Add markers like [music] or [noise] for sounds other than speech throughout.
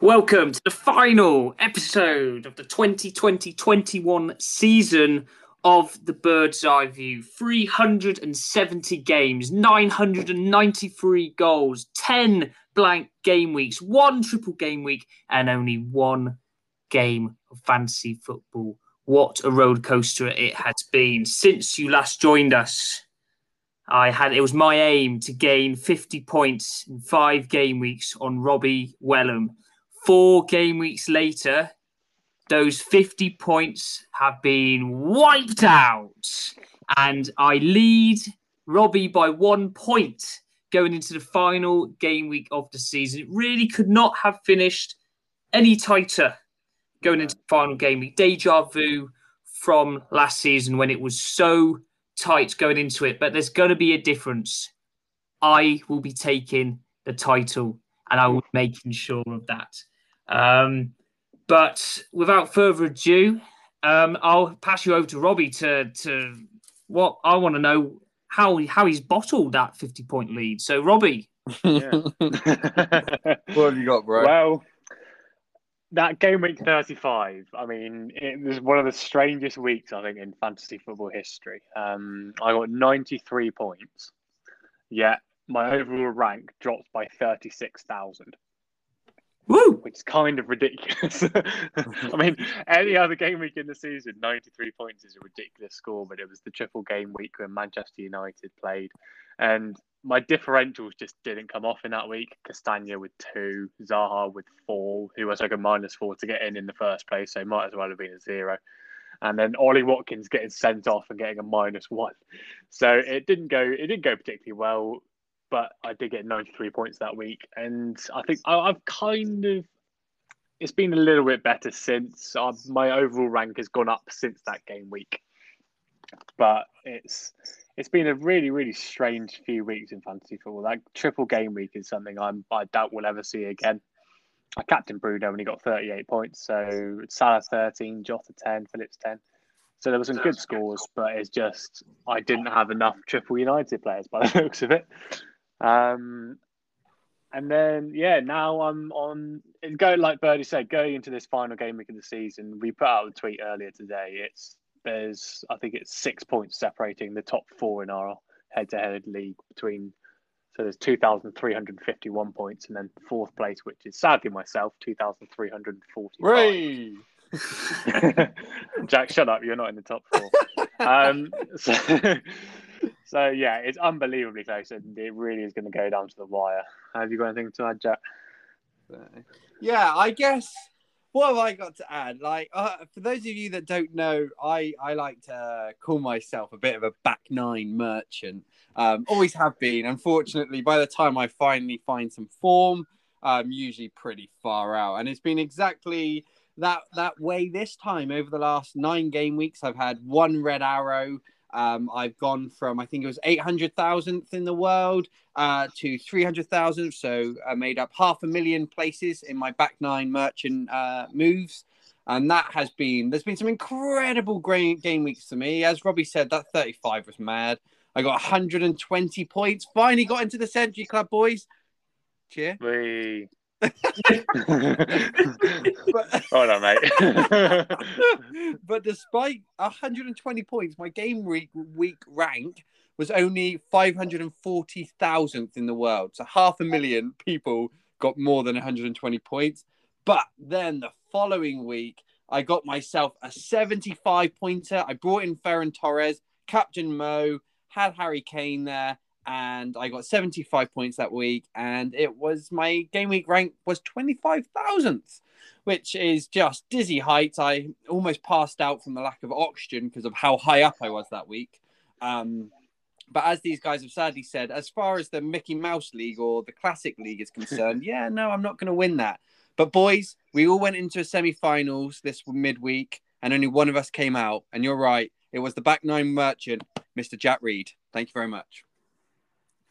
Welcome to the final episode of the 2020-21 season of the Bird's Eye View. 370 games, 993 goals, 10 blank game weeks, one triple game week, and only one game of fantasy football. What a roller coaster it has been since you last joined us. I had it was my aim to gain 50 points in five game weeks on Robbie Wellham. Four game weeks later, those 50 points have been wiped out. And I lead Robbie by one point going into the final game week of the season. It really could not have finished any tighter going into the final game week. Deja vu from last season when it was so tight going into it, but there's going to be a difference. I will be taking the title and I will be making sure of that. Um, but without further ado, um, I'll pass you over to Robbie to to what I want to know how how he's bottled that 50 point lead. So Robbie. Yeah. What have you got, bro? well, that game week 35, I mean, it was one of the strangest weeks, I think, in fantasy football history. Um, I got 93 points, yet my overall rank dropped by 36,000, Woo! which is kind of ridiculous. [laughs] I mean, any other game week in the season, 93 points is a ridiculous score, but it was the triple game week when Manchester United played. And my differentials just didn't come off in that week. Castagna with two, Zaha with four, who was like a minus four to get in in the first place, so might as well have been a zero. And then Ollie Watkins getting sent off and getting a minus one. So it didn't go. It didn't go particularly well, but I did get 93 points that week, and I think I, I've kind of. It's been a little bit better since uh, my overall rank has gone up since that game week, but it's it's been a really, really strange few weeks in fantasy football. That triple game week is something I'm I doubt we'll ever see again. I captain Bruno and he got 38 points, so Salah 13, Jota 10, Phillips 10. So there were some good scores, but it's just I didn't have enough triple United players by the [laughs] looks of it. Um, and then yeah, now I'm on. It's going like Birdie said, going into this final game week of the season. We put out a tweet earlier today. It's there's I think it's six points separating the top four in our head-to-head league between. So there's 2,351 points, and then fourth place, which is sadly myself, 2,345. Ray! [laughs] Jack, shut up! You're not in the top four. [laughs] um, so, [laughs] so yeah, it's unbelievably close, and it really is going to go down to the wire. Have you got anything to add, Jack? Yeah, I guess. What have I got to add? Like, uh, for those of you that don't know, I I like to call myself a bit of a back nine merchant. Um, always have been. Unfortunately, by the time I finally find some form, I'm usually pretty far out, and it's been exactly that that way this time. Over the last nine game weeks, I've had one red arrow. Um, I've gone from I think it was eight hundred thousandth in the world uh, to three hundred thousand. So I made up half a million places in my back nine merchant uh, moves, and that has been there's been some incredible great game weeks for me. As Robbie said, that thirty five was mad. I got 120 points. Finally got into the Century Club, boys. Cheer. We. But- [laughs] Hold on, mate. [laughs] but despite 120 points, my game week, week rank was only 540,000th in the world. So half a million people got more than 120 points. But then the following week, I got myself a 75 pointer. I brought in Ferran Torres, Captain Mo, had Harry Kane there, and I got 75 points that week. And it was my game week rank was 25,000th which is just dizzy heights. I almost passed out from the lack of oxygen because of how high up I was that week. Um, but as these guys have sadly said, as far as the Mickey Mouse League or the Classic League is concerned, [laughs] yeah, no, I'm not going to win that. But boys, we all went into a semi-finals this midweek, and only one of us came out. And you're right, it was the back nine merchant, Mr. Jack Reed. Thank you very much.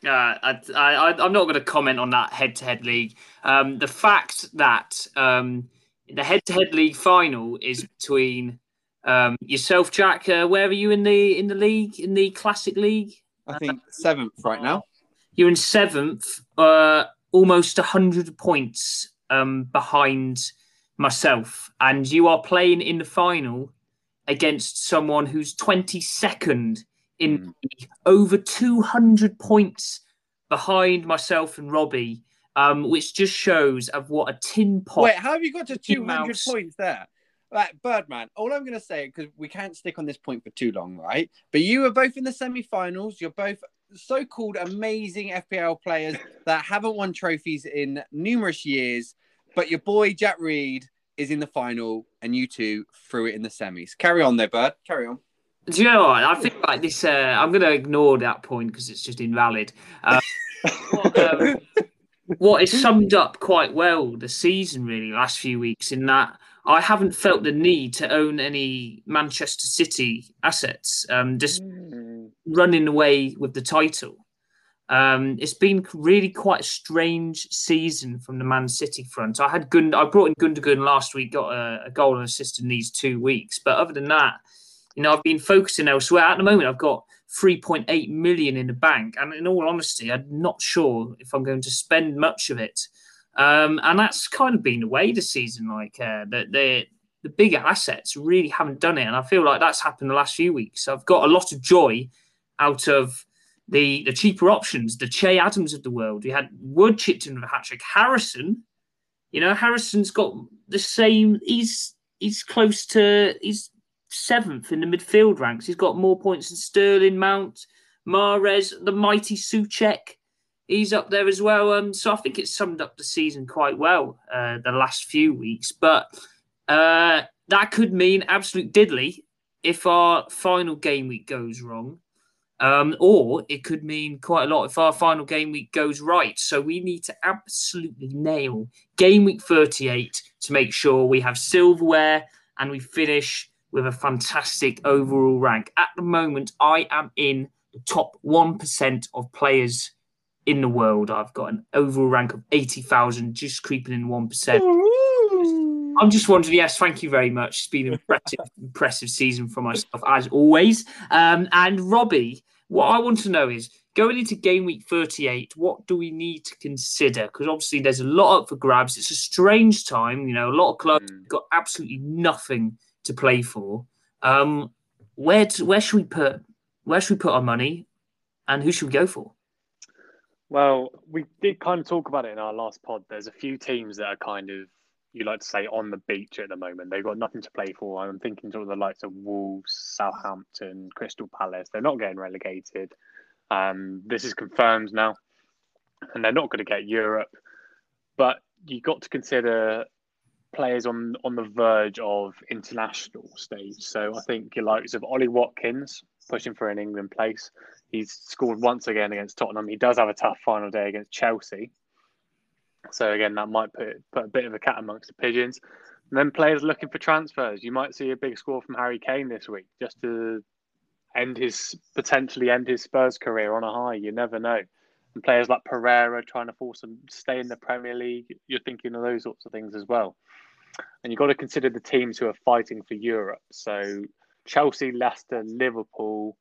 Uh, I, I, I'm not going to comment on that head-to-head league. Um, the fact that um, the head-to-head league final is between um, yourself, Jack. Uh, where are you in the in the league in the classic league? I think seventh right now. You're in seventh, uh, almost hundred points um, behind myself, and you are playing in the final against someone who's 22nd in Mm. over 200 points behind myself and Robbie, um, which just shows of what a tin pot. Wait, how have you got to 200 Mouse. points there? Right, Birdman, all I'm going to say, because we can't stick on this point for too long, right? But you are both in the semi finals. You're both so called amazing FPL players that haven't won trophies in numerous years. But your boy, Jack Reed, is in the final, and you two threw it in the semis. Carry on there, Bird. Carry on. Do you know what? I think like this. Uh, I'm going to ignore that point because it's just invalid. What, um, what is summed up quite well the season, really, last few weeks, in that I haven't felt the need to own any Manchester City assets. Um, just Mm. running away with the title. Um, it's been really quite a strange season from the Man City front. I had Gund- I brought in Gundogan last week, got a, a goal and assist in these two weeks. But other than that, you know, I've been focusing elsewhere. At the moment, I've got 3.8 million in the bank, and in all honesty, I'm not sure if I'm going to spend much of it. Um, and that's kind of been the way this season. Like uh, the, the the bigger assets really haven't done it, and I feel like that's happened the last few weeks. I've got a lot of joy out of the the cheaper options, the Che Adams of the world. We had Wood chipped in with a hat trick. Harrison, you know, Harrison's got the same. He's he's close to he's seventh in the midfield ranks. He's got more points than Sterling, Mount, Mahrez, the mighty Soucek. He's up there as well. Um, so I think it's summed up the season quite well uh, the last few weeks. But uh, that could mean absolute diddly if our final game week goes wrong. Um, or it could mean quite a lot if our final game week goes right. So we need to absolutely nail game week 38 to make sure we have silverware and we finish with a fantastic overall rank. At the moment, I am in the top 1% of players in the world. I've got an overall rank of 80,000, just creeping in 1%. I'm just wondering. Yes, thank you very much. It's been an impressive, [laughs] impressive season for myself as always. Um, and Robbie, what I want to know is going into game week 38, what do we need to consider? Because obviously there's a lot up for grabs. It's a strange time. You know, a lot of clubs Mm. got absolutely nothing to play for. Um, where to, where should we put where should we put our money, and who should we go for? Well, we did kind of talk about it in our last pod. There's a few teams that are kind of, you like to say, on the beach at the moment. They've got nothing to play for. I'm thinking sort of the likes of Wolves, Southampton, Crystal Palace. They're not getting relegated. Um, this is confirmed now, and they're not going to get Europe. But you got to consider players on on the verge of international stage. So I think your likes of Ollie Watkins pushing for an England place. He's scored once again against Tottenham. He does have a tough final day against Chelsea. So again, that might put put a bit of a cat amongst the pigeons. And then players looking for transfers. You might see a big score from Harry Kane this week, just to end his potentially end his Spurs career on a high. You never know. And players like Pereira trying to force them to stay in the Premier League. You're thinking of those sorts of things as well. And you've got to consider the teams who are fighting for Europe. So Chelsea, Leicester, Liverpool,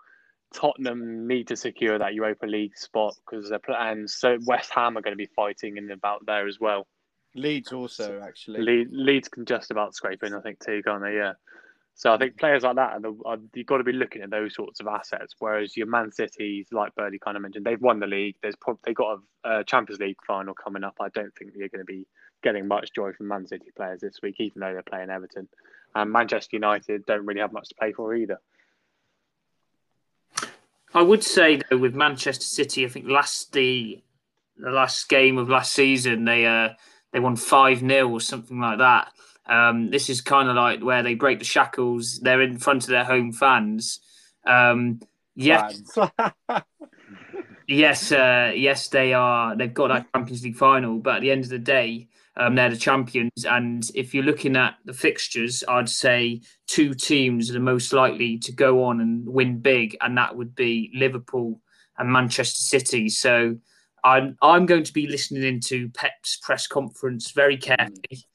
Tottenham need to secure that Europa League spot because they're and so West Ham are going to be fighting in about there as well. Leeds also, actually. Le- Leeds can just about scrape in, I think, too, can't they? Yeah. So I think players like that, are, you've got to be looking at those sorts of assets. Whereas your Man Cities, like Birdie kind of mentioned, they've won the league. There's prob- they got a, a Champions League final coming up. I don't think you're going to be getting much joy from Man City players this week, even though they're playing Everton. And Manchester United don't really have much to play for either. I would say though with Manchester City, I think last the the last game of last season they uh they won five 0 or something like that. Um, this is kind of like where they break the shackles. They're in front of their home fans. Um, yes, Fans. [laughs] yes, uh, yes, they are. They've got that Champions League final, but at the end of the day, um, they're the champions. And if you're looking at the fixtures, I'd say two teams are the most likely to go on and win big, and that would be Liverpool and Manchester City. So I'm I'm going to be listening into Pep's press conference very carefully.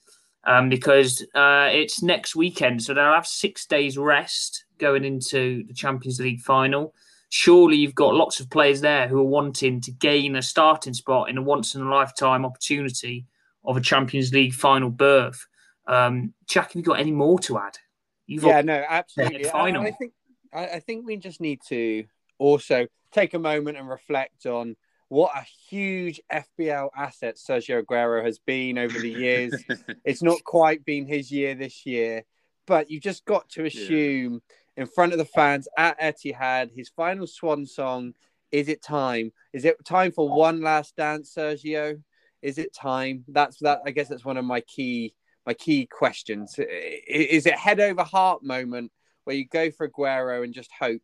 Um, because uh, it's next weekend, so they'll have six days rest going into the Champions League final surely you've got lots of players there who are wanting to gain a starting spot in a once in a lifetime opportunity of a Champions League final berth. Um, Jack, have you got any more to add? You've yeah, no, absolutely. Final. I, I think I, I think we just need to also take a moment and reflect on what a huge FPL asset Sergio Aguero has been over the years. [laughs] it's not quite been his year this year, but you've just got to assume yeah. in front of the fans at Etihad, his final swan song. Is it time? Is it time for one last dance, Sergio? Is it time? That's that. I guess that's one of my key my key questions. Is it head over heart moment where you go for Aguero and just hope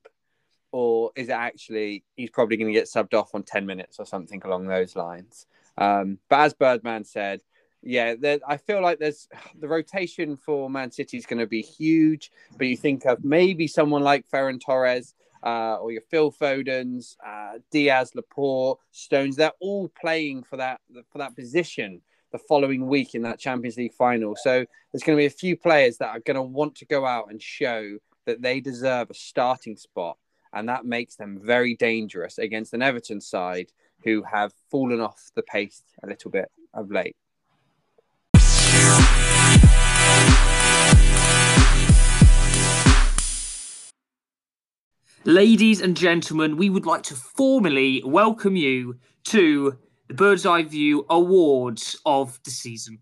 or is it actually he's probably going to get subbed off on 10 minutes or something along those lines? Um, but as Birdman said, yeah, there, I feel like there's [sighs] the rotation for Man City is going to be huge. But you think of maybe someone like Ferran Torres uh, or your Phil Foden's, uh, Dias, Laporte, Stones. They're all playing for that for that position the following week in that Champions League final. So there's going to be a few players that are going to want to go out and show that they deserve a starting spot and that makes them very dangerous against an Everton side who have fallen off the pace a little bit of late. Ladies and gentlemen, we would like to formally welcome you to the Bird's Eye View Awards of the season.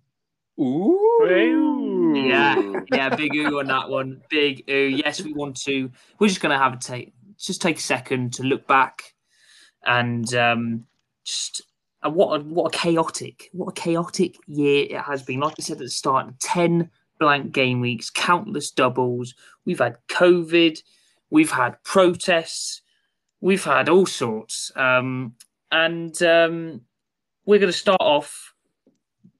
Ooh. Yeah, yeah, big ooh on that one. Big ooh. Yes, we want to. We're just going to have a take just take a second to look back and um, just uh, what a, what a chaotic what a chaotic year it has been. Like I said at the start, ten blank game weeks, countless doubles. We've had COVID, we've had protests, we've had all sorts, um, and um, we're going to start off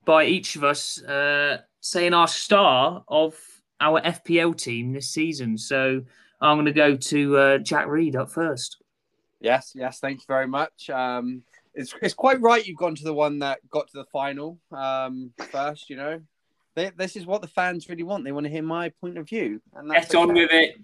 by each of us uh, saying our star of our FPL team this season. So I'm going to go to uh, Jack Reed up first. Yes, yes, thank you very much. Um, it's it's quite right you've gone to the one that got to the final um, first. You know, they, this is what the fans really want. They want to hear my point of view. And Get on with it.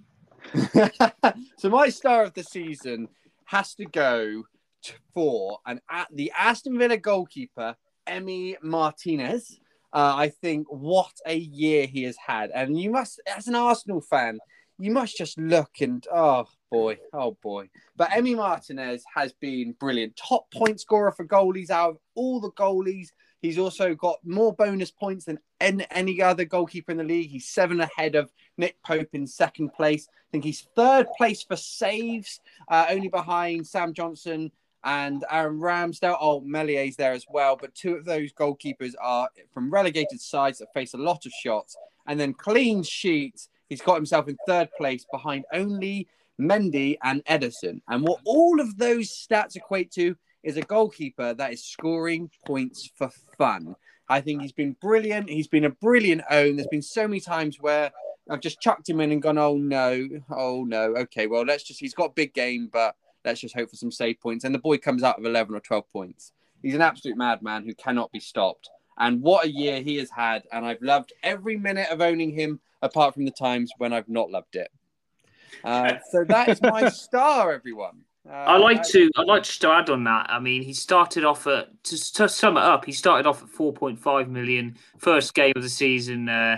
[laughs] so my star of the season has to go to, for an at the Aston Villa goalkeeper Emi Martinez. Uh, I think what a year he has had, and you must, as an Arsenal fan, you must just look and oh boy, oh boy. But Emi Martinez has been brilliant. Top point scorer for goalies out of all the goalies. He's also got more bonus points than any other goalkeeper in the league. He's seven ahead of Nick Pope in second place. I think he's third place for saves, uh, only behind Sam Johnstone and Aaron Ramsdale. Oh, Meslier's there as well. But two of those goalkeepers are from relegated sides that face a lot of shots. And then clean sheets He's got himself in third place behind only Mendy and Ederson. And what all of those stats equate to is a goalkeeper that is scoring points for fun. I think he's been brilliant. He's been a brilliant own. There's been so many times where I've just chucked him in and gone, oh no, oh no. Okay, well, let's just, he's got a big game, but let's just hope for some save points. And the boy comes out of 11 or 12 points. He's an absolute madman who cannot be stopped. And what a year he has had. And I've loved every minute of owning him apart from the times when I've not loved it. Uh, so that is my [laughs] star, everyone. Uh, I like to I like to add on that. I mean, he started off at to, to sum it up. He started off at 4.5 million. First game of the season, uh,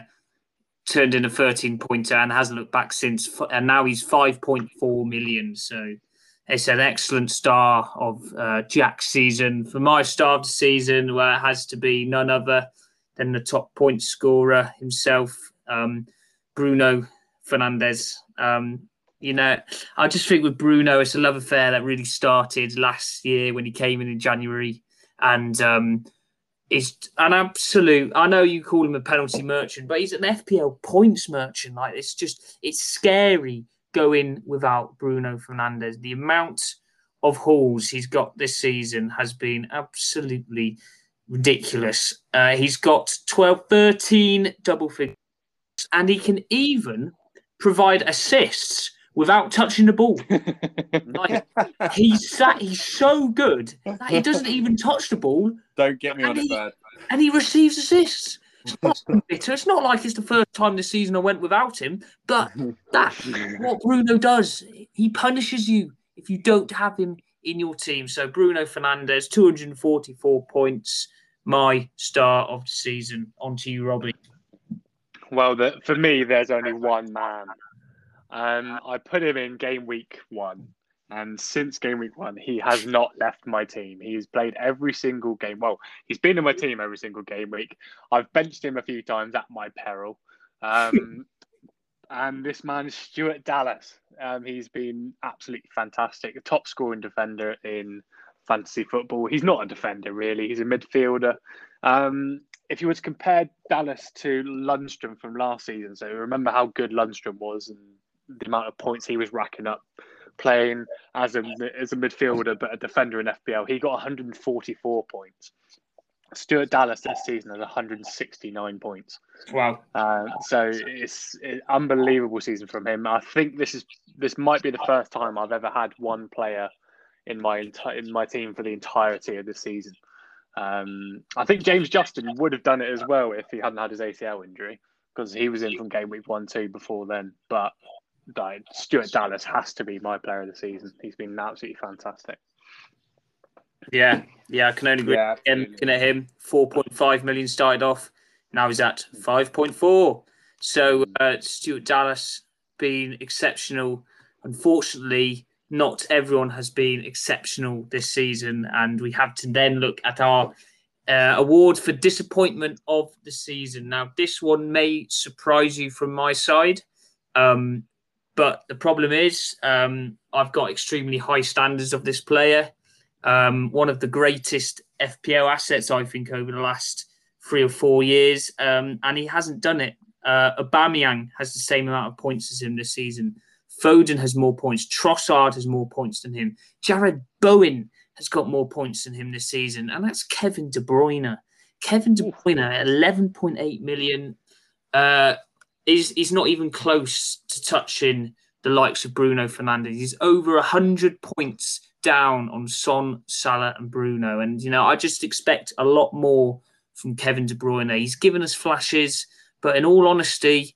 turned in a 13 pointer and hasn't looked back since. And now he's 5.4 million. So it's an excellent star of uh, Jack's season. For my star of the season, where it has to be none other than the top point scorer himself, um, Bruno Fernandes. Um, you know, I just think with Bruno, it's a love affair that really started last year when he came in in January, and um, an absolute. I know you call him a penalty merchant, but he's an FPL points merchant. Like it's just, it's scary going without Bruno Fernandes. The amount of hauls he's got this season has been absolutely ridiculous. Uh, he's got 12, 13 double figures and he can even provide assists without touching the ball. [laughs] like he's that he's so good that he doesn't even touch the ball. Don't get me on he, it, bad. And he receives assists. It's not bitter. It's not like it's the first time this season I went without him, but [laughs] that's what Bruno does. He punishes you if you don't have him in your team. So Bruno Fernandes, 244 points my star of the season. On to you, Robbie. Well, the, for me, there's only one man. Um, I put him in game week one, and since game week one, he has not left my team. He's played every single game. Well, he's been in my team every single game week. I've benched him a few times at my peril. Um, [laughs] and this man is Stuart Dallas. Um, he's been absolutely fantastic. A top scoring defender in fantasy football. He's not a defender, really. He's a midfielder. Um, if you were to compare Dallas to Lundstram from last season, so remember how good Lundstram was and the amount of points he was racking up playing as a as a midfielder but a defender in FPL. He got 144 points. Stuart Dallas this season has 169 points. Wow! Uh, so it's an unbelievable season from him. I think this is this might be the first time I've ever had one player in my enti- in my team for the entirety of the season. Um, I think James Justin would have done it as well if he hadn't had his ACL injury because he was in from game week one two before then. But Stuart Dallas has to be my player of the season. He's been absolutely fantastic. Yeah, yeah, I can only agree. Yeah, absolutely. looking at him, 4.5 million started off. Now he's at 5.4. So uh, Stuart Dallas been exceptional. Unfortunately, not everyone has been exceptional this season, and we have to then look at our uh, award for disappointment of the season. Now, this one may surprise you from my side, um, but the problem is um, I've got extremely high standards of this player. Um, one of the greatest FPL assets, I think, over the last three or four years, um, and he hasn't done it. Uh, Aubameyang has the same amount of points as him this season. Foden has more points. Trossard has more points than him. Jarrod Bowen has got more points than him this season, and that's Kevin De Bruyne. Kevin De Bruyne 11.8 million. Uh, is he's not even close to touching the likes of Bruno Fernandes. He's over 100 points down on Son, Salah, and Bruno. And, you know, I just expect a lot more from Kevin De Bruyne. He's given us flashes, but in all honesty,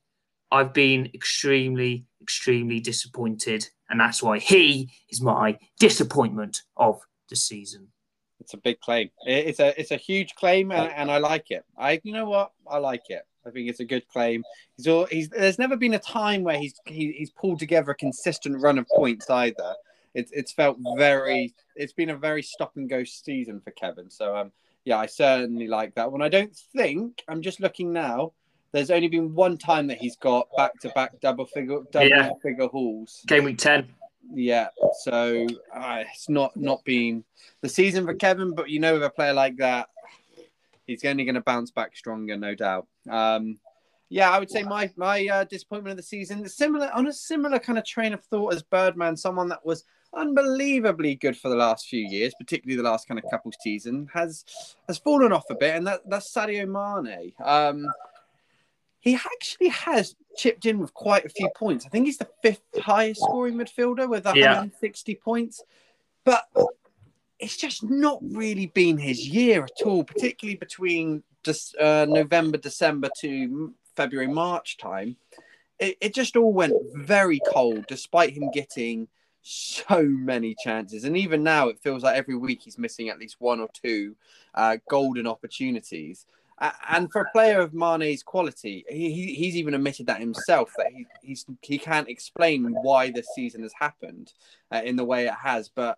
I've been extremely, extremely disappointed. And that's why he is my disappointment of the season. It's a big claim. It's a it's a huge claim, and, uh, and I like it. I you know what I like it. I think it's a good claim. He's all he's. There's never been a time where he's he, he's pulled together a consistent run of points either. It's it's felt very. It's been a very stop and go season for Kevin. So um yeah, I certainly like that one. I don't think I'm just looking now. There's only been one time that he's got back to back double figure double Yeah. figure hauls. Game week 10. Yeah, so uh, it's not not been the season for Kevin, but you know, with a player like that, he's only going to bounce back stronger, no doubt. Um, yeah, I would say my my uh, disappointment of the season, similar on a similar kind of train of thought as Birdman, someone that was unbelievably good for the last few years, particularly the last kind of couple season, has has fallen off a bit, and that that's Sadio Mane. Um, he actually has chipped in with quite a few points. I think he's the fifth highest scoring midfielder with Yeah. 160 points. But it's just not really been his year at all, particularly between just uh, November, December to February, March time. It, it just all went very cold, despite him getting so many chances. And even now, it feels like every week he's missing at least one or two uh, golden opportunities. And for a player of Mane's quality, he, he, he's even admitted that himself that he he's, he can't explain why this season has happened uh, in the way it has. But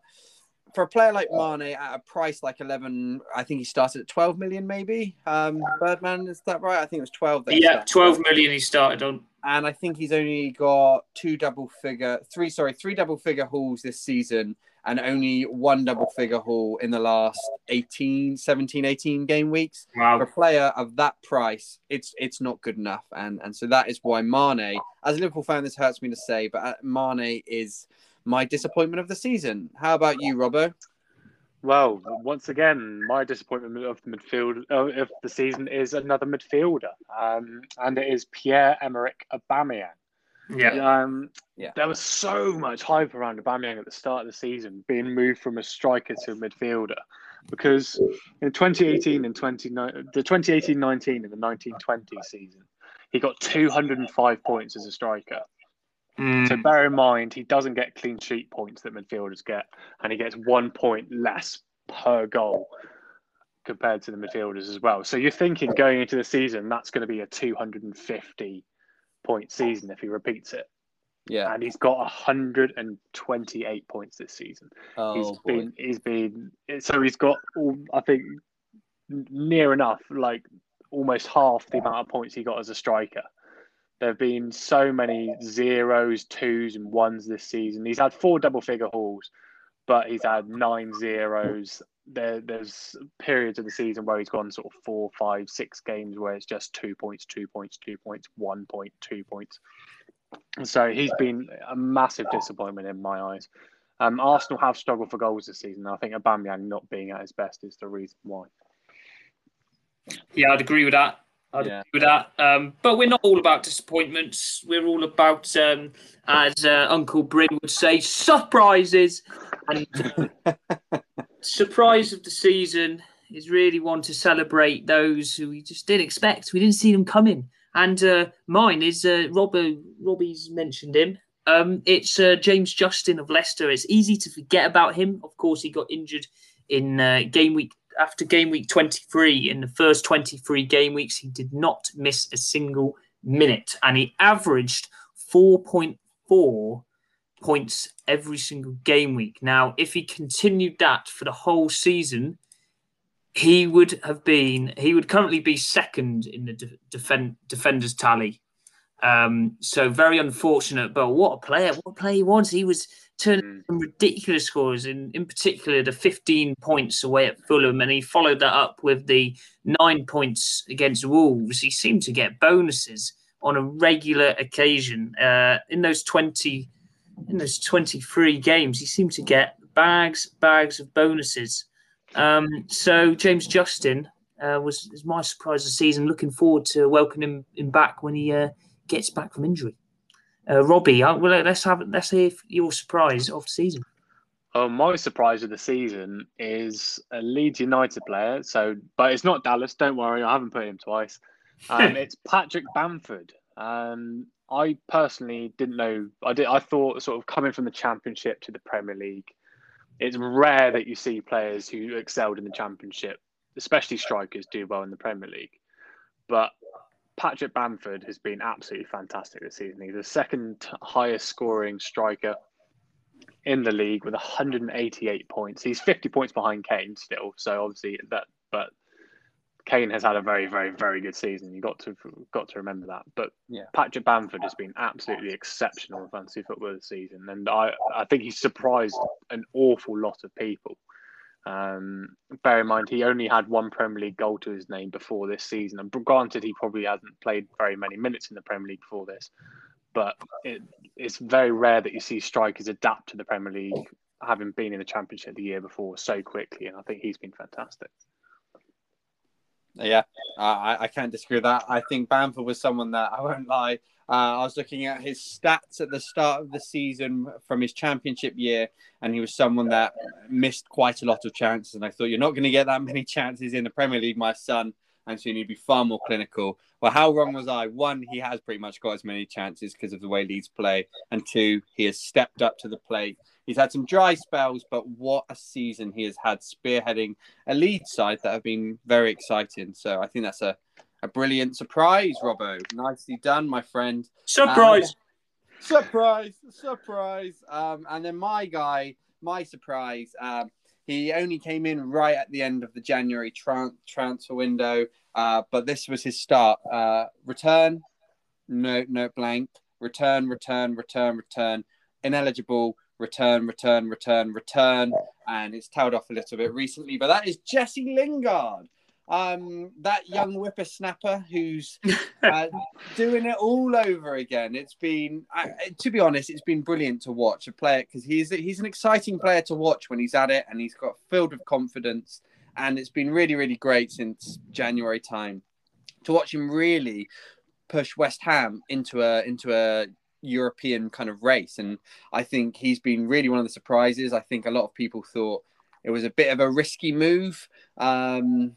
for a player like Mane at a price like 11, I think he started at 12 million, maybe. Um, Birdman, is that right? I think it was 12. Yeah, started 12 at. million he started on. And I think he's only got two double figure, three, sorry, three double figure hauls this season and only one double figure haul in the last 18, 17, 18 game weeks Wow. for a player of that price, it's it's not good enough, and and so that is why Mane, as a Liverpool fan, this hurts me to say, but uh, Mane is my disappointment of the season. How about you, Robbo? Well, once again, my disappointment of the midfield uh, of the season is another midfielder, um, and it is Pierre Emerick Aubameyang. Yeah. Um, Yeah. There was so much hype around Aubameyang at the start of the season, being moved from a striker to a midfielder, because in 2018 and 29, the 2018-19 and the 1920 season, he got 205 points as a striker. Mm. So bear in mind, he doesn't get clean sheet points that midfielders get, and he gets one point less per goal. compared to the midfielders as well. So you're thinking going into the season that's going to be a 250 point season if he repeats it. Yeah. And he's got 128 points this season. Oh, he's boy. been he's been so he's got I think near enough like almost half the amount of points he got as a striker. There have been so many zeros, twos, and ones this season. He's had four double figure hauls, but he's had nine zeros. There, there's periods of the season where he's gone sort of four, five, six games where it's just two points, two points, two points, one point, two points. So he's been a massive disappointment in my eyes. Um, Arsenal have struggled for goals this season. I think Aubameyang not being at his best is the reason why. Yeah, I'd agree with that. I'd Yeah. agree with that. Um, but we're not all about disappointments. We're all about, um, as uh, Uncle Bryn would say, surprises. And [laughs] surprise of the season is really one to celebrate those who we just didn't expect. We didn't see them coming. And uh, mine is uh, Robbo. Robbie's mentioned him. Um, it's uh, James Justin of Leicester. It's easy to forget about him. Of course, he got injured in uh, game week after game week 23. In the first 23 game weeks, he did not miss a single minute, and he averaged 4.4 points every single game week. Now, if he continued that for the whole season, he would have been he would currently be second in the de- defend, defenders tally. Um, so very unfortunate, but what a player! What a player he was. He was turning Mm. some ridiculous scores, in in particular the 15 points away at Fulham, and he followed that up with the nine points against Wolves. He seemed to get bonuses on a regular occasion. Uh, in those 20, in those 23 games, he seemed to get bags, bags of bonuses. Um, so James Justin uh, was, was my surprise of the season. Looking forward to welcoming him, him back when he uh, gets back from injury. Uh, Robbie, uh, well, let's have let's hear your surprise of the season. Oh, my surprise of the season is a Leeds United player. So, but it's not Dallas. Don't worry, I haven't put him twice. Um, [laughs] it's Patrick Bamford. Um, I personally didn't know. I did. I thought sort of coming from the Championship to the Premier League, it's rare that you see players who excelled in the Championship, especially strikers, do well in the Premier League. But Patrick Bamford has been absolutely fantastic this season. He's the second highest scoring striker in the league with 188 points. He's 50 points behind Kane still, so obviously that. But Kane has had a very, very, very good season. You got to got to remember that. But Yeah. Patrick Bamford has been absolutely exceptional in fantasy football this season, and I I think he's surprised an awful lot of people. Um, bear in mind, he only had one Premier League goal to his name before this season. And granted, he probably hasn't played very many minutes in the Premier League before this, but it, it's very rare that you see strikers adapt to the Premier League, having been in the Championship the year before so quickly. And I think he's been fantastic. Yeah, I, I can't disagree with that. I think Bamford was someone that I won't lie. Uh, I was looking at his stats at the start of the season from his championship year, and he was someone that missed quite a lot of chances. And I thought, you're not going to get that many chances in the Premier League, my son, and so you need to be far more clinical. Well, how wrong was I? One, he has pretty much got as many chances because of the way Leeds play, and two, he has stepped up to the plate. He's had some dry spells, but what a season he has had spearheading a lead side that have been very exciting. So I think that's a, a brilliant surprise, Robbo. Nicely done, my friend. Surprise! Surprise, surprise. Um, and then my guy, my surprise, um, he only came in right at the end of the January tran- transfer window, uh, but this was his start. Uh, return, no, no blank. Return, return, return, return. Ineligible. Return, return, return, return, and it's tailed off a little bit recently. But that is Jesse Lingard, um, that young whippersnapper who's [laughs] uh, doing it all over again. It's been, I, to be honest, it's been brilliant to watch a player because he's he's an exciting player to watch when he's at it, and he's got filled with confidence. And it's been really, really great since January time to watch him really push West Ham into a into a European kind of race. And I think he's been really one of the surprises. I think a lot of people thought it was a bit of a risky move um,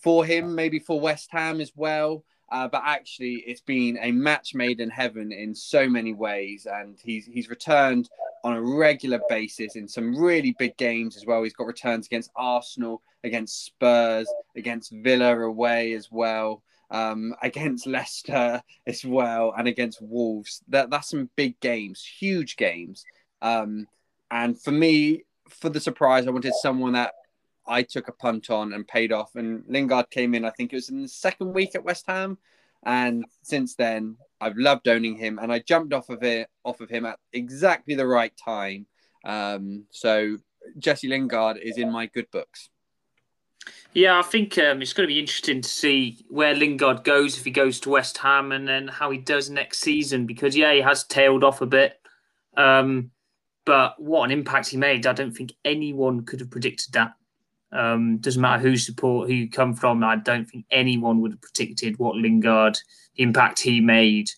for him, maybe for West Ham as well. Uh, but actually, it's been a match made in heaven in so many ways, and he's he's returned on a regular basis in some really big games as well. He's got returns against Arsenal, against Spurs, against Villa away as well, um, against Leicester as well, and against Wolves. That that's some big games, huge games. Um, and for me, for the surprise, I wanted someone that I took a punt on and paid off. And Lingard came in, I think it was in the second week at West Ham. And since then, I've loved owning him, and I jumped off of it, off of him at exactly the right time. Um, so Jesse Lingard is in my good books. Yeah, I think um, it's going to be interesting to see where Lingard goes if he goes to West Ham, and then how he does next season. Because yeah, he has tailed off a bit, um, but what an impact he made! I don't think anyone could have predicted that. Um, doesn't matter who support, who you come from. I don't think anyone would have predicted what Lingard, the impact he made,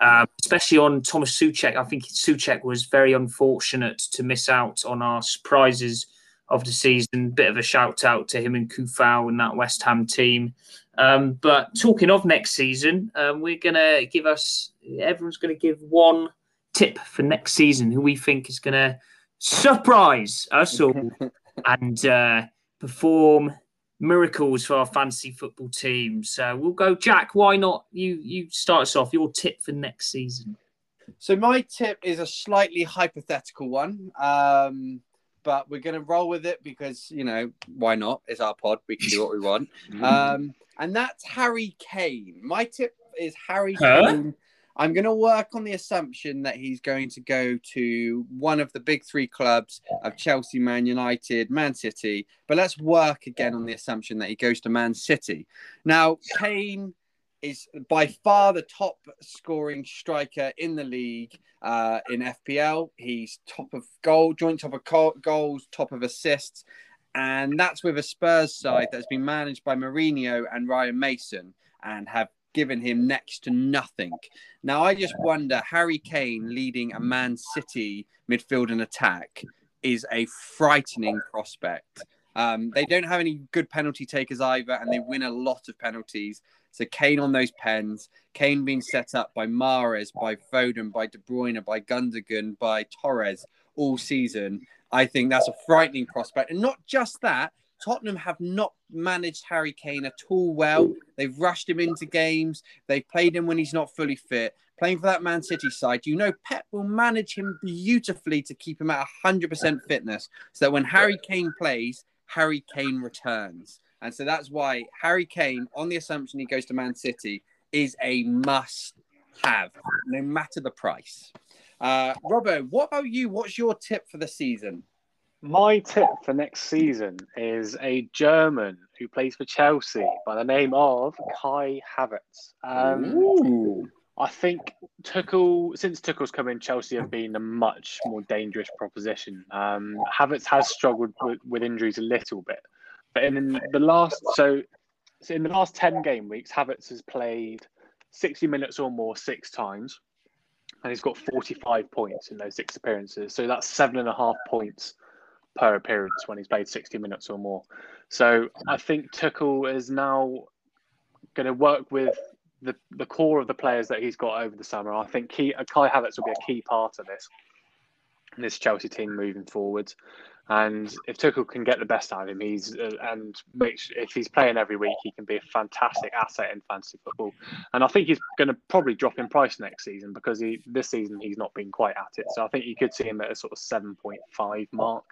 uh, especially on Thomas Soucek. I think Soucek was very unfortunate to miss out on our surprises of the season. Bit of a shout out to him and Coufal and that West Ham team. Um, but talking of next season, um, we're gonna give us everyone's gonna give one tip for next season who we think is gonna surprise us all [laughs] and. Uh, perform miracles for our fantasy football team. So we'll go, Jack. Why not? You you start us off. Your tip for next season. So my tip is a slightly hypothetical one, um, but we're going to roll with it because you know why not? It's our pod. We can do what we want. [laughs] um, and that's Harry Kane. My tip is Harry huh? Kane I'm going to work on the assumption that he's going to go to one of the big three clubs of Chelsea, Man United, Man City. But let's work again on the assumption that he goes to Man City. Now, Kane is by far the top scoring striker in the league uh, in FPL. He's top of goal, joint top of goals, top of assists. And that's with a Spurs side that's been managed by Mourinho and Ryan Mason and have given him next to nothing. Now, I just wonder Harry Kane leading a Man City midfield and attack is a frightening prospect. Um, they don't have any good penalty takers either, and they win a lot of penalties. So Kane on those pens, Kane being set up by Mahrez, by Foden, by De Bruyne, by Gundogan, by Torres all season. I think that's a frightening prospect. And not just that, Tottenham have not managed Harry Kane at all well. They've rushed him into games. They've played him when he's not fully fit. Playing for that Man City side, you know Pep will manage him beautifully to keep him at 100% fitness so that when Harry Kane plays, Harry Kane returns. And so that's why Harry Kane, on the assumption he goes to Man City, is a must have, no matter the price. Uh, Robbo, what about you? What's your tip for the season? My tip for next season is a German who plays for Chelsea by the name of Kai Havertz. Um, I think Tuchel, since Tuchel's come in, Chelsea have been a much more dangerous proposition. Um, Havertz has struggled with, with, injuries a little bit, but in the last so, so in the last ten game weeks, Havertz has played sixty minutes or more six times, and he's got forty-five points in those six appearances. So that's seven and a half points per appearance when he's played 60 minutes or more. So I think Tuchel is now going to work with the, the core of the players that he's got over the summer. I think key, uh, Kai Havertz will be a key part of this this Chelsea team moving forward. And if Tuchel can get the best out of him, he's uh, and sure, if he's playing every week, he can be a fantastic asset in fantasy football. And I think he's going to probably drop in price next season because he this season he's not been quite at it. So I think you could see him at a sort of seven point five mark.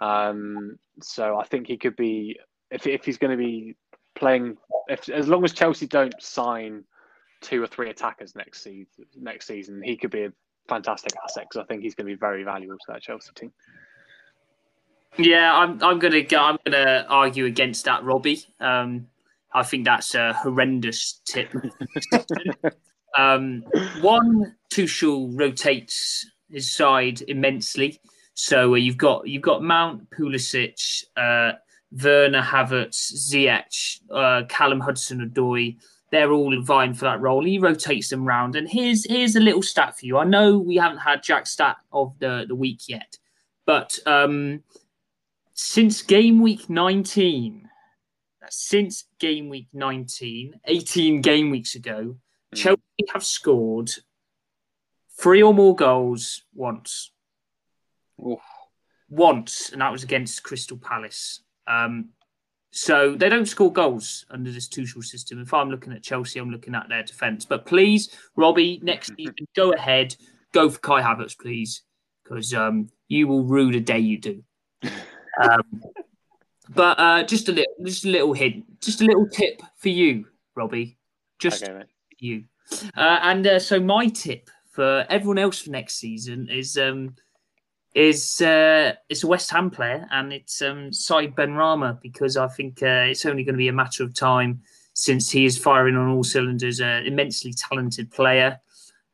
Um, so I think he could be if if he's going to be playing if as long as Chelsea don't sign two or three attackers next season next season he could be a fantastic asset because I think he's going to be very valuable to that Chelsea team. Yeah, I'm I'm gonna go, I'm gonna argue against that, Robbie. Um, I think that's a horrendous tip. [laughs] um, one, Tuchel rotates his side immensely. So uh, you've got you've got Mount, Pulisic, uh, Werner, Havertz, Ziyech, uh, Callum Hudson-Odoi. They're all vying for that role. He rotates them round. And here's here's a little stat for you. I know we haven't had Jack's stat of the, the week yet, but um, since game week 19, since game week 19, 18 game weeks ago, mm. Chelsea have scored three or more goals once. Oof. once, and that was against Crystal Palace. Um, so they don't score goals under this Tuchel system. If I'm looking at Chelsea, I'm looking at their defence. But please, Robbie, next [laughs] season, go ahead, go for Kai Havertz, please, because um, you will rue the day you do. Um, but uh, just a little, just a little hint, just a little tip for you, Robbie. Just Okay, you. Uh, and uh, so my tip for everyone else for next season is um, is uh, it's a West Ham player and it's um, Said Benrahma because I think uh, it's only going to be a matter of time since he is firing on all cylinders. An immensely talented player.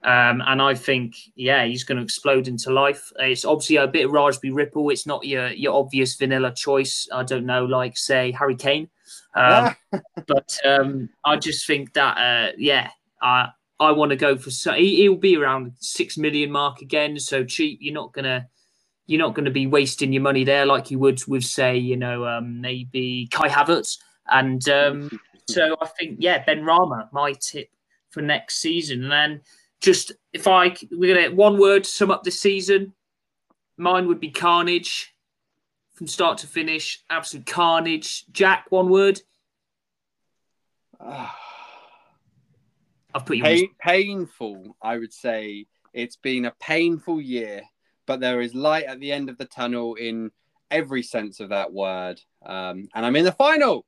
Um, and I think, yeah, he's going to explode into life. It's obviously a bit of Raspberry Ripple. It's not your your obvious vanilla choice. I don't know, like say Harry Kane. Um, [laughs] but um, I just think that, uh, yeah, I I want to go for. So he, he'll be around six million mark again. So cheap. You're not gonna you're not going to be wasting your money there like you would with say you know um, maybe Kai Havertz. And um, [laughs] so I think yeah, Benrahma, my tip for next season. And then just if I we're gonna one word to sum up this season, mine would be carnage from start to finish. Absolute carnage. Jack, one word. [sighs] I've put you. on painful, I would say. It's been a painful year, but there is light at the end of the tunnel in every sense of that word. Um, and I'm in the final.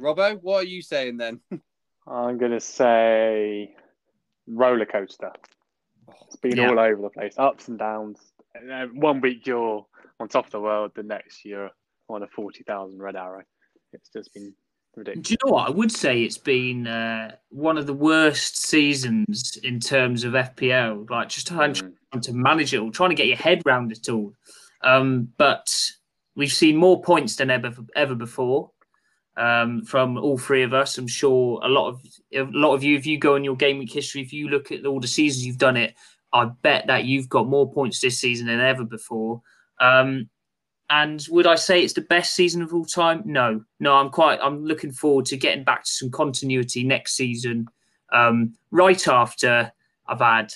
Robbo, what are you saying then? [laughs] I'm gonna say roller coaster. It's been Yeah. all over the place, ups and downs. And one week you're on top of the world, the next you're on a forty thousand red arrow. It's just been ridiculous. Do you know what? I would say it's been uh, one of the worst seasons in terms of FPL. Like just trying Mm. To manage it all, trying to get your head around it all. Um, but we've seen more points than ever ever before um, from all three of us. I'm sure a lot of a lot of you, if you go in your game week history, if you look at all the seasons you've done it, I bet that you've got more points this season than ever before. Um, and would I say it's the best season of all time? No, no. I'm quite. I'm looking forward to getting back to some continuity next season. Um, right after I've had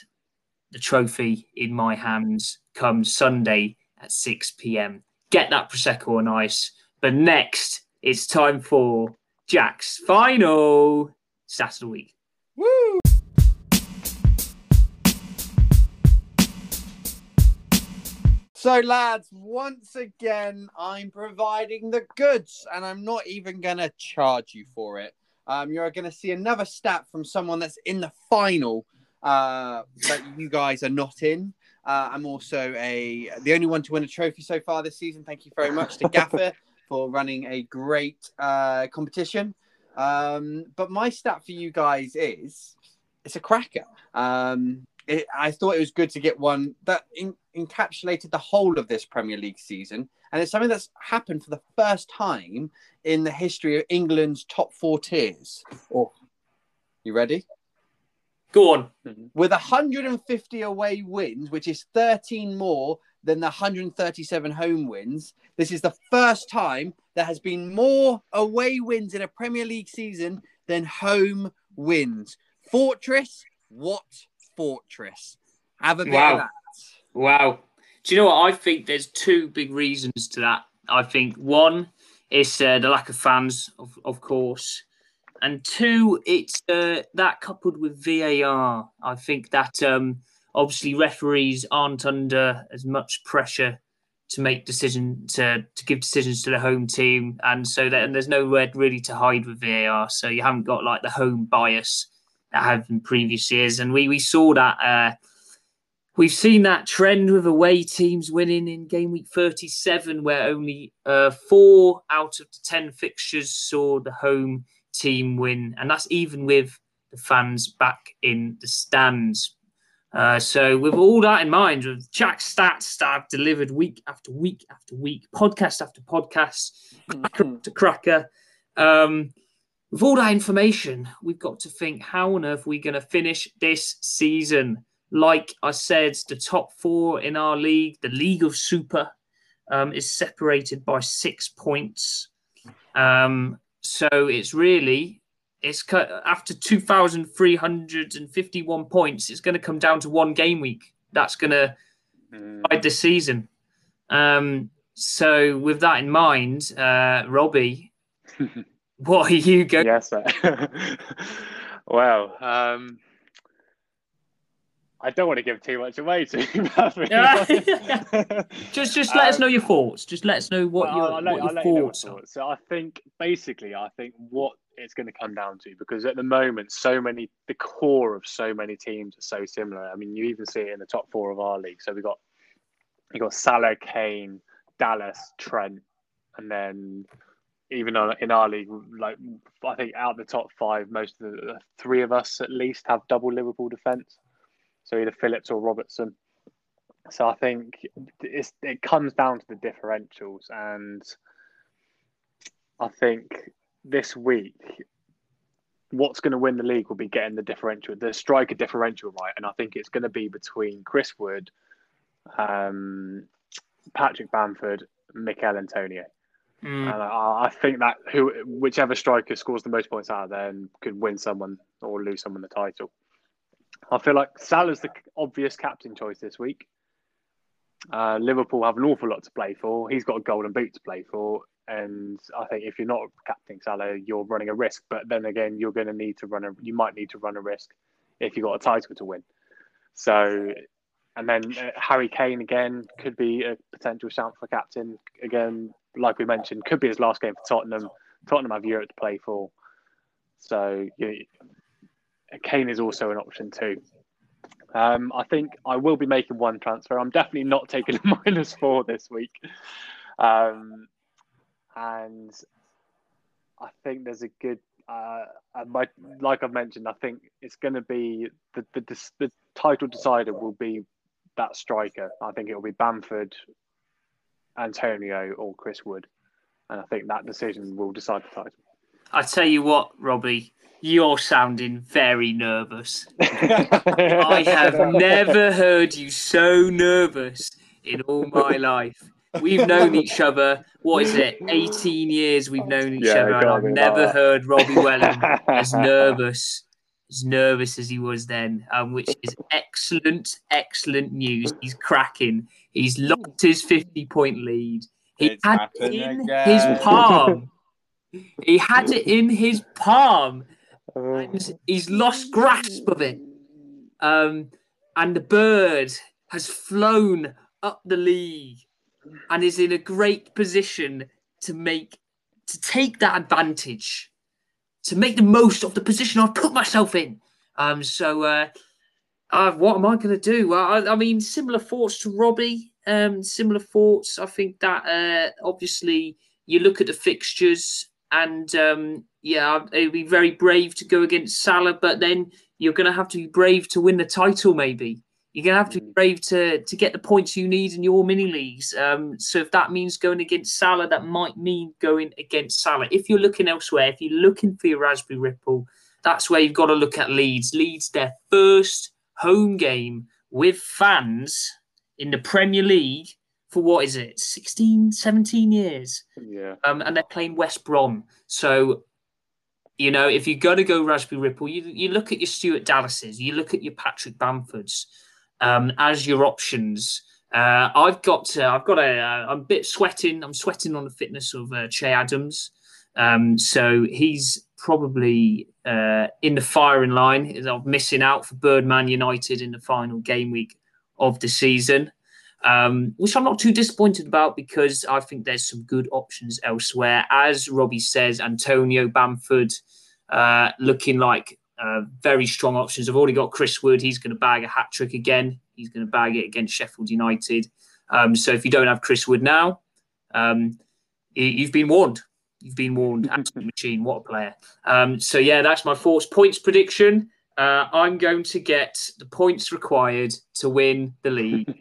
the trophy in my hands come Sunday at 6 p.m. Get that prosecco on ice. But next, it's time for Jack's final Saturday week. Woo! So, lads, once again, I'm providing the goods, and I'm not even going to charge you for it. Um, you're going to see another stat from someone that's in the final uh, that you guys are not in. Uh, I'm also a the only one to win a trophy so far this season. Thank you very much to [laughs] Gaffer for running a great uh, competition. Um, but my stat for you guys is it's a cracker. Um, it, I thought it was good to get one that in, encapsulated the whole of this Premier League season, and it's something that's happened for the first time in the history of England's top four tiers. Oh, you ready? Go on. With 150 away wins, which is 13 more than the 137 home wins, this is the first time there has been more away wins in a Premier League season than home wins. Fortress, what fortress? Have a bit Wow. of that. Wow. Do you know what? I think there's two big reasons to that. I think one is uh, the lack of fans, of, of course. And two, it's uh, that coupled with VAR. I think that um, obviously referees aren't under as much pressure to make decision to, to give decisions to the home team, and so that and there's nowhere really to hide with VAR. So you haven't got like the home bias that have in previous years, and we we saw that. Uh, We've seen that trend with away teams winning in game week 37, where only uh, four out of the 10 fixtures saw the home team win. And that's even with the fans back in the stands. Uh, so, with all that in mind, with Jack's stats that I've delivered week after week after week, podcast after podcast, cracker after cracker, um, with all that information, we've got to think how on earth are we going to finish this season? like I said, the top four in our league, the League of Super, um, is separated by six points. Um, so it's really it's cut after two thousand three hundred and fifty-one points. It's going to come down to one game week. That's going to Mm. the season. Um, so with that in mind, uh, Robbie, [laughs] what are you going? yes, sir. [laughs] well, um, I don't want to give too much away to you, [laughs] [laughs] Just just let us Um, know your thoughts. Just let us know what Well, your, I'll- I'll what I'll your let you know thoughts are. So I think basically, I think what it's going to come down to because at the moment, so many the core of so many teams are so similar. I mean, you even see it in the top four of our league. So we got you got Salah, Kane, Dallas, Trent, and then even in our league, like I think out of the top five, most of the three of us at least have double Liverpool defence. So either Phillips or Robertson. So I think it's, it comes down to the differentials, and I think this week, what's going to win the league will be getting the differential, the striker differential right, and I think it's going to be between Chris Wood, um, Patrick Bamford, Michail Antonio. Mm. And I, I think that who whichever striker scores the most points out of there and could win someone or lose someone the title. I feel like Salah's the obvious captain choice this week. Uh, Liverpool have an awful lot to play for. He's got a golden boot to play for, and I think if you're not captaining Salah, you're running a risk. But then again, you're going to need to run a. You might need to run a risk if you've got a title to win. So, and then uh, Harry Kane again could be a potential shout for captain again. Like we mentioned, could be his last game for Tottenham. Tottenham have Europe to play for, so you Kane is also an option too. Um, I think I will be making one transfer. I'm definitely not taking a [laughs] minus four this week. Um, and I think there's a good, uh, my, like I've mentioned, I think it's going to be the, the, the title decider will be that striker. I think it will be Bamford, Antonio, or Chris Wood. And I think that decision will decide the title. I tell you what, Robbie, you're sounding very nervous. [laughs] I have never heard you so nervous in all my life. We've known each other, what is it, 18 years we've known each Yeah, other, and I've never that. heard Robbie Welling [laughs] as nervous, as nervous as he was then, um, which is excellent, excellent news. He's cracking. He's locked his 50 point lead. He It's had happened in again. his palm. He had it in his palm. And he's lost grasp of it. Um, and the bird has flown up the league and is in a great position to make to take that advantage, to make the most of the position I've put myself in. Um, so uh, uh, what am I going to do? Well, I, I mean, similar thoughts to Robbie. Um, similar thoughts. I think that uh, obviously you look at the fixtures and um, yeah, it'd be very brave to go against Salah, but then you're going to have to be brave to win the title. Maybe you're going to have to be brave to to get the points you need in your mini leagues. Um, so if that means going against Salah, that might mean going against Salah. If you're looking elsewhere, if you're looking for your Raspberry Ripple, that's where you've got to look at Leeds. Leeds, their first home game with fans in the Premier League for what is it, 16, 17 years? yeah. um, and they're playing West Brom. So, you know, if you're going to go Raspberry Ripple, you, you look at your Stuart Dallases, you look at your Patrick Bamfords um, as your options. Uh, I've got, uh, I've got a, uh, I'm a bit sweating. I'm sweating on the fitness of uh, Che Adams. Um, so he's probably uh, in the firing line. Is I'm missing out for Birdman United in the final game week of the season um, which I'm not too disappointed about because I think there's some good options elsewhere. As Robbie says, Antonio Bamford uh, looking like uh, very strong options. I've already got Chris Wood. He's going to bag a hat trick again. He's going to bag it against Sheffield United. Um, so if you don't have Chris Wood now, um, you, you've been warned. You've been warned. Machine. What a player. Um, so yeah, that's my thoughts. Points prediction. Uh, I'm going to get the points required to win the league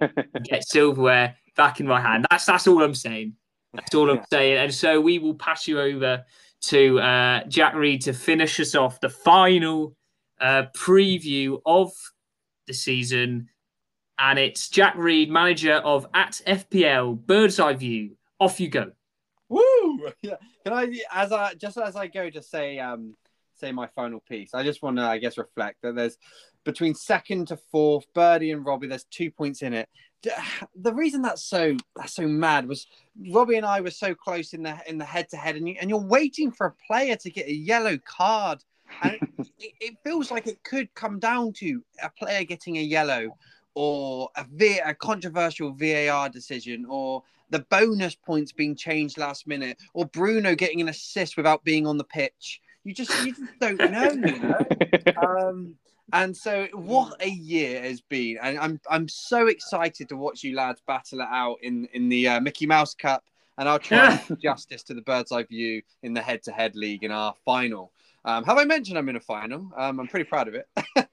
get [laughs] silverware back in my hand. That's that's all I'm saying. That's all I'm saying. And so we will pass you over to uh, Jack Reed to finish us off the final uh, preview of the season. And it's Jack Reed, manager of at FPL Bird's Eye View. Off you go. Woo! [laughs] Yeah. Can I, as I just as I go, just say um say my final piece. I just want to, I guess, reflect that there's between second to fourth, Birdie and Robbie. There's two points in it. [sighs] the reason that's so that's so mad was Robbie and I were so close in the in the head to head, and you, and you're waiting for a player to get a yellow card, and [laughs] it, it, feels like it could come down to a player getting a yellow, or a, v, a controversial VAR decision, or the bonus points being changed last minute, or Bruno getting an assist without being on the pitch. You just you just don't know, you know. Um, and so, what a year has been, and I'm I'm so excited to watch you lads battle it out in in the uh, Mickey Mouse Cup, and I'll try [laughs] justice to the Bird's Eye View in the head-to-head league in our final. Um, have I mentioned I'm in a final? Um, I'm pretty proud of it. [laughs]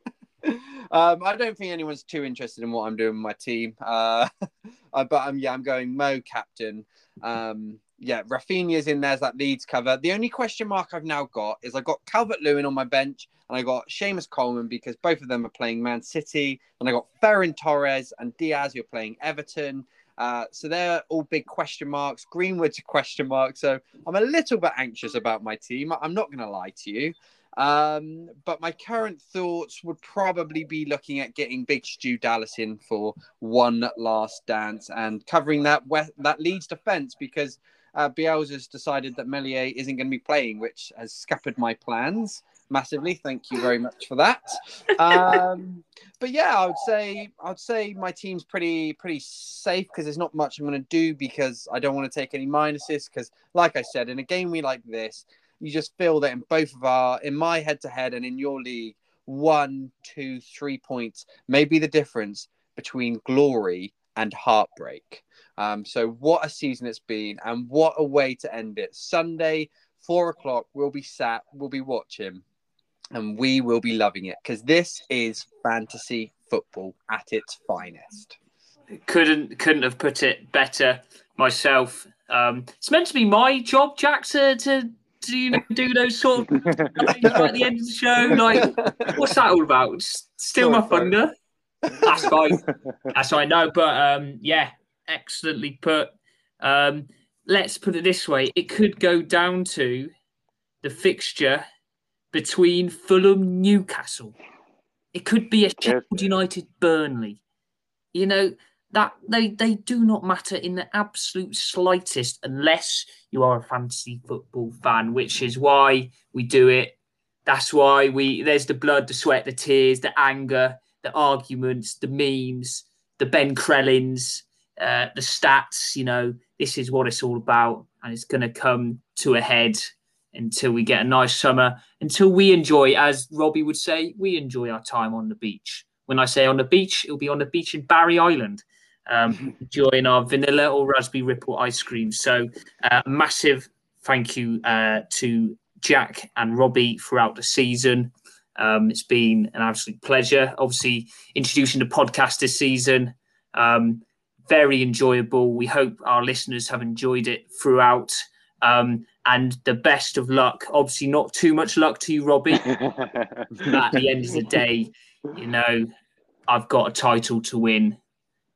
um, I don't think anyone's too interested in what I'm doing with my team, uh, [laughs] but um, yeah, I'm going Mo captain. Um, yeah, Raphinha's in there's that Leeds cover. The only question mark I've now got is I've got Calvert Lewin on my bench and I got Seamus Coleman because both of them are playing Man City, and I got Ferran Torres and Dias who are playing Everton. Uh, so they're all big question marks. Greenwood's a question mark. So I'm a little bit anxious about my team. I'm not going to lie to you. Um, but my current thoughts would probably be looking at getting Big Stu Dallas in for one last dance and covering that that Leeds defence because uh, Bielsa's decided that Meslier isn't going to be playing, which has scuppered my plans massively. Thank you very much for that. Um, [laughs] but yeah, I would say I would say my team's pretty pretty safe because there's not much I'm going to do because I don't want to take any minuses. Because, like I said, in a game we like this, you just feel that in both of our in my head to head and in your league, one, two, three points may be the difference between glory and heartbreak. Um, so what a season it's been, and what a way to end it. Sunday, four o'clock, we'll be sat, we'll be watching, and we will be loving it because this is fantasy football at its finest. Couldn't couldn't have put it better myself. Um, it's meant to be my job, Jack, to, to do you know, do those sort of [laughs] things at the end of the show. Like, what's that all about? Steal my thunder. That's [laughs] fine. That's fine. No, but um, yeah, excellently put. Um, let's put it this way: it could go down to the fixture between Fulham Newcastle. It could be a Sheffield United Burnley. You know that they they do not matter in the absolute slightest unless you are a fantasy football fan, which is why we do it. That's why we there's the blood, the sweat, the tears, the anger, the arguments, the memes, the Ben Crellins, uh, the stats. You know, this is what it's all about, and it's going to come to a head until we get a nice summer, until we enjoy, as Robbie would say, we enjoy our time on the beach. When I say on the beach, it'll be on the beach in Barry Island, um, [laughs] enjoying our vanilla or raspberry ripple ice cream. So, uh, massive thank you uh, to Jack and Robbie throughout the season. Um, it's been an absolute pleasure. Obviously, introducing the podcast this season. Um, very enjoyable. We hope our listeners have enjoyed it throughout. Um, and the best of luck. Obviously, not too much luck to you, Robbie. [laughs] at the end of the day, you know, I've got a title to win,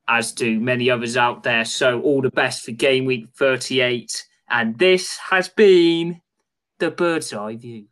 as do many others out there. So, all the best for game week 38. And this has been the bird's eye view.